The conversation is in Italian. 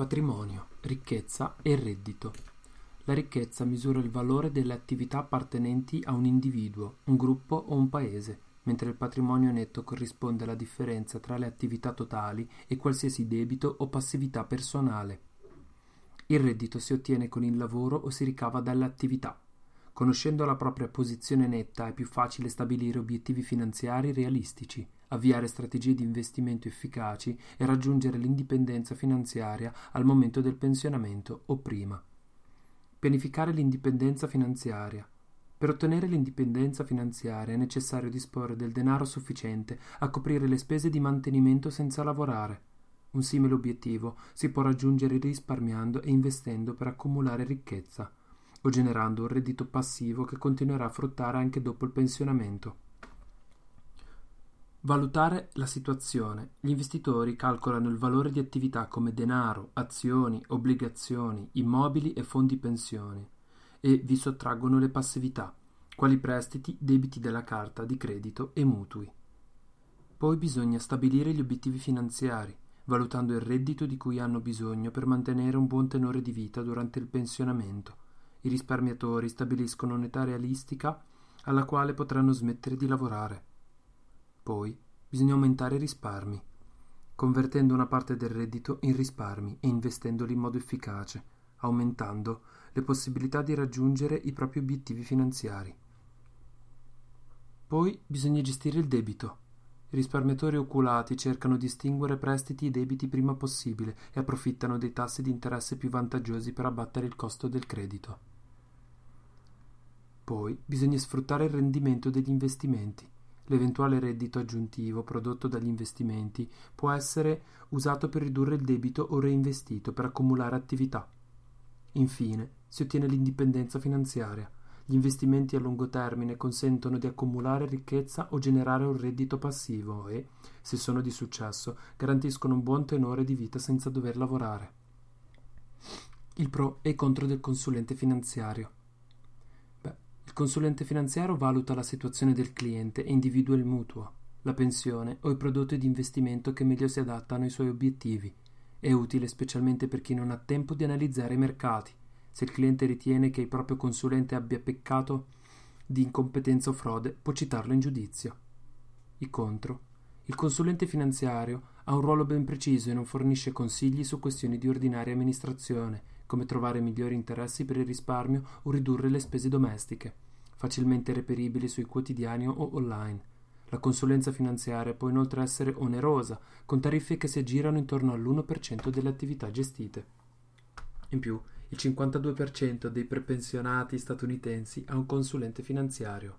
Patrimonio, ricchezza e reddito. La ricchezza misura il valore delle attività appartenenti a un individuo, un gruppo o un paese, mentre il patrimonio netto corrisponde alla differenza tra le attività totali e qualsiasi debito o passività personale. Il reddito si ottiene con il lavoro o si ricava dalle attività. Conoscendo la propria posizione netta è più facile stabilire obiettivi finanziari realistici, avviare strategie di investimento efficaci e raggiungere l'indipendenza finanziaria al momento del pensionamento o prima. Pianificare l'indipendenza finanziaria. Per ottenere l'indipendenza finanziaria è necessario disporre del denaro sufficiente a coprire le spese di mantenimento senza lavorare. Un simile obiettivo si può raggiungere risparmiando e investendo per accumulare ricchezza o generando un reddito passivo che continuerà a fruttare anche dopo il pensionamento. Valutare la situazione. Gli investitori calcolano il valore di attività come denaro, azioni, obbligazioni, immobili e fondi pensioni e vi sottraggono le passività, quali prestiti, debiti della carta di credito e mutui. Poi bisogna stabilire gli obiettivi finanziari, valutando il reddito di cui hanno bisogno per mantenere un buon tenore di vita durante il pensionamento i risparmiatori stabiliscono un'età realistica alla quale potranno smettere di lavorare. Poi bisogna aumentare i risparmi, convertendo una parte del reddito in risparmi e investendoli in modo efficace, aumentando le possibilità di raggiungere i propri obiettivi finanziari. Poi bisogna gestire il debito. I risparmiatori oculati cercano di estinguere prestiti e debiti prima possibile e approfittano dei tassi di interesse più vantaggiosi per abbattere il costo del credito. Poi bisogna sfruttare il rendimento degli investimenti. L'eventuale reddito aggiuntivo prodotto dagli investimenti può essere usato per ridurre il debito o reinvestito per accumulare attività. Infine, si ottiene l'indipendenza finanziaria. Gli investimenti a lungo termine consentono di accumulare ricchezza o generare un reddito passivo e, se sono di successo, garantiscono un buon tenore di vita senza dover lavorare. Il pro e contro del consulente finanziario. Consulente finanziario valuta la situazione del cliente e individua il mutuo, la pensione o i prodotti di investimento che meglio si adattano ai suoi obiettivi. È utile specialmente per chi non ha tempo di analizzare i mercati. Se il cliente ritiene che il proprio consulente abbia peccato di incompetenza o frode, può citarlo in giudizio. I contro. Il consulente finanziario ha un ruolo ben preciso e non fornisce consigli su questioni di ordinaria amministrazione, come trovare migliori interessi per il risparmio o ridurre le spese domestiche, facilmente reperibili sui quotidiani o online. La consulenza finanziaria può inoltre essere onerosa, con tariffe che si aggirano intorno all'1% delle attività gestite. In più, il 52% dei prepensionati statunitensi ha un consulente finanziario.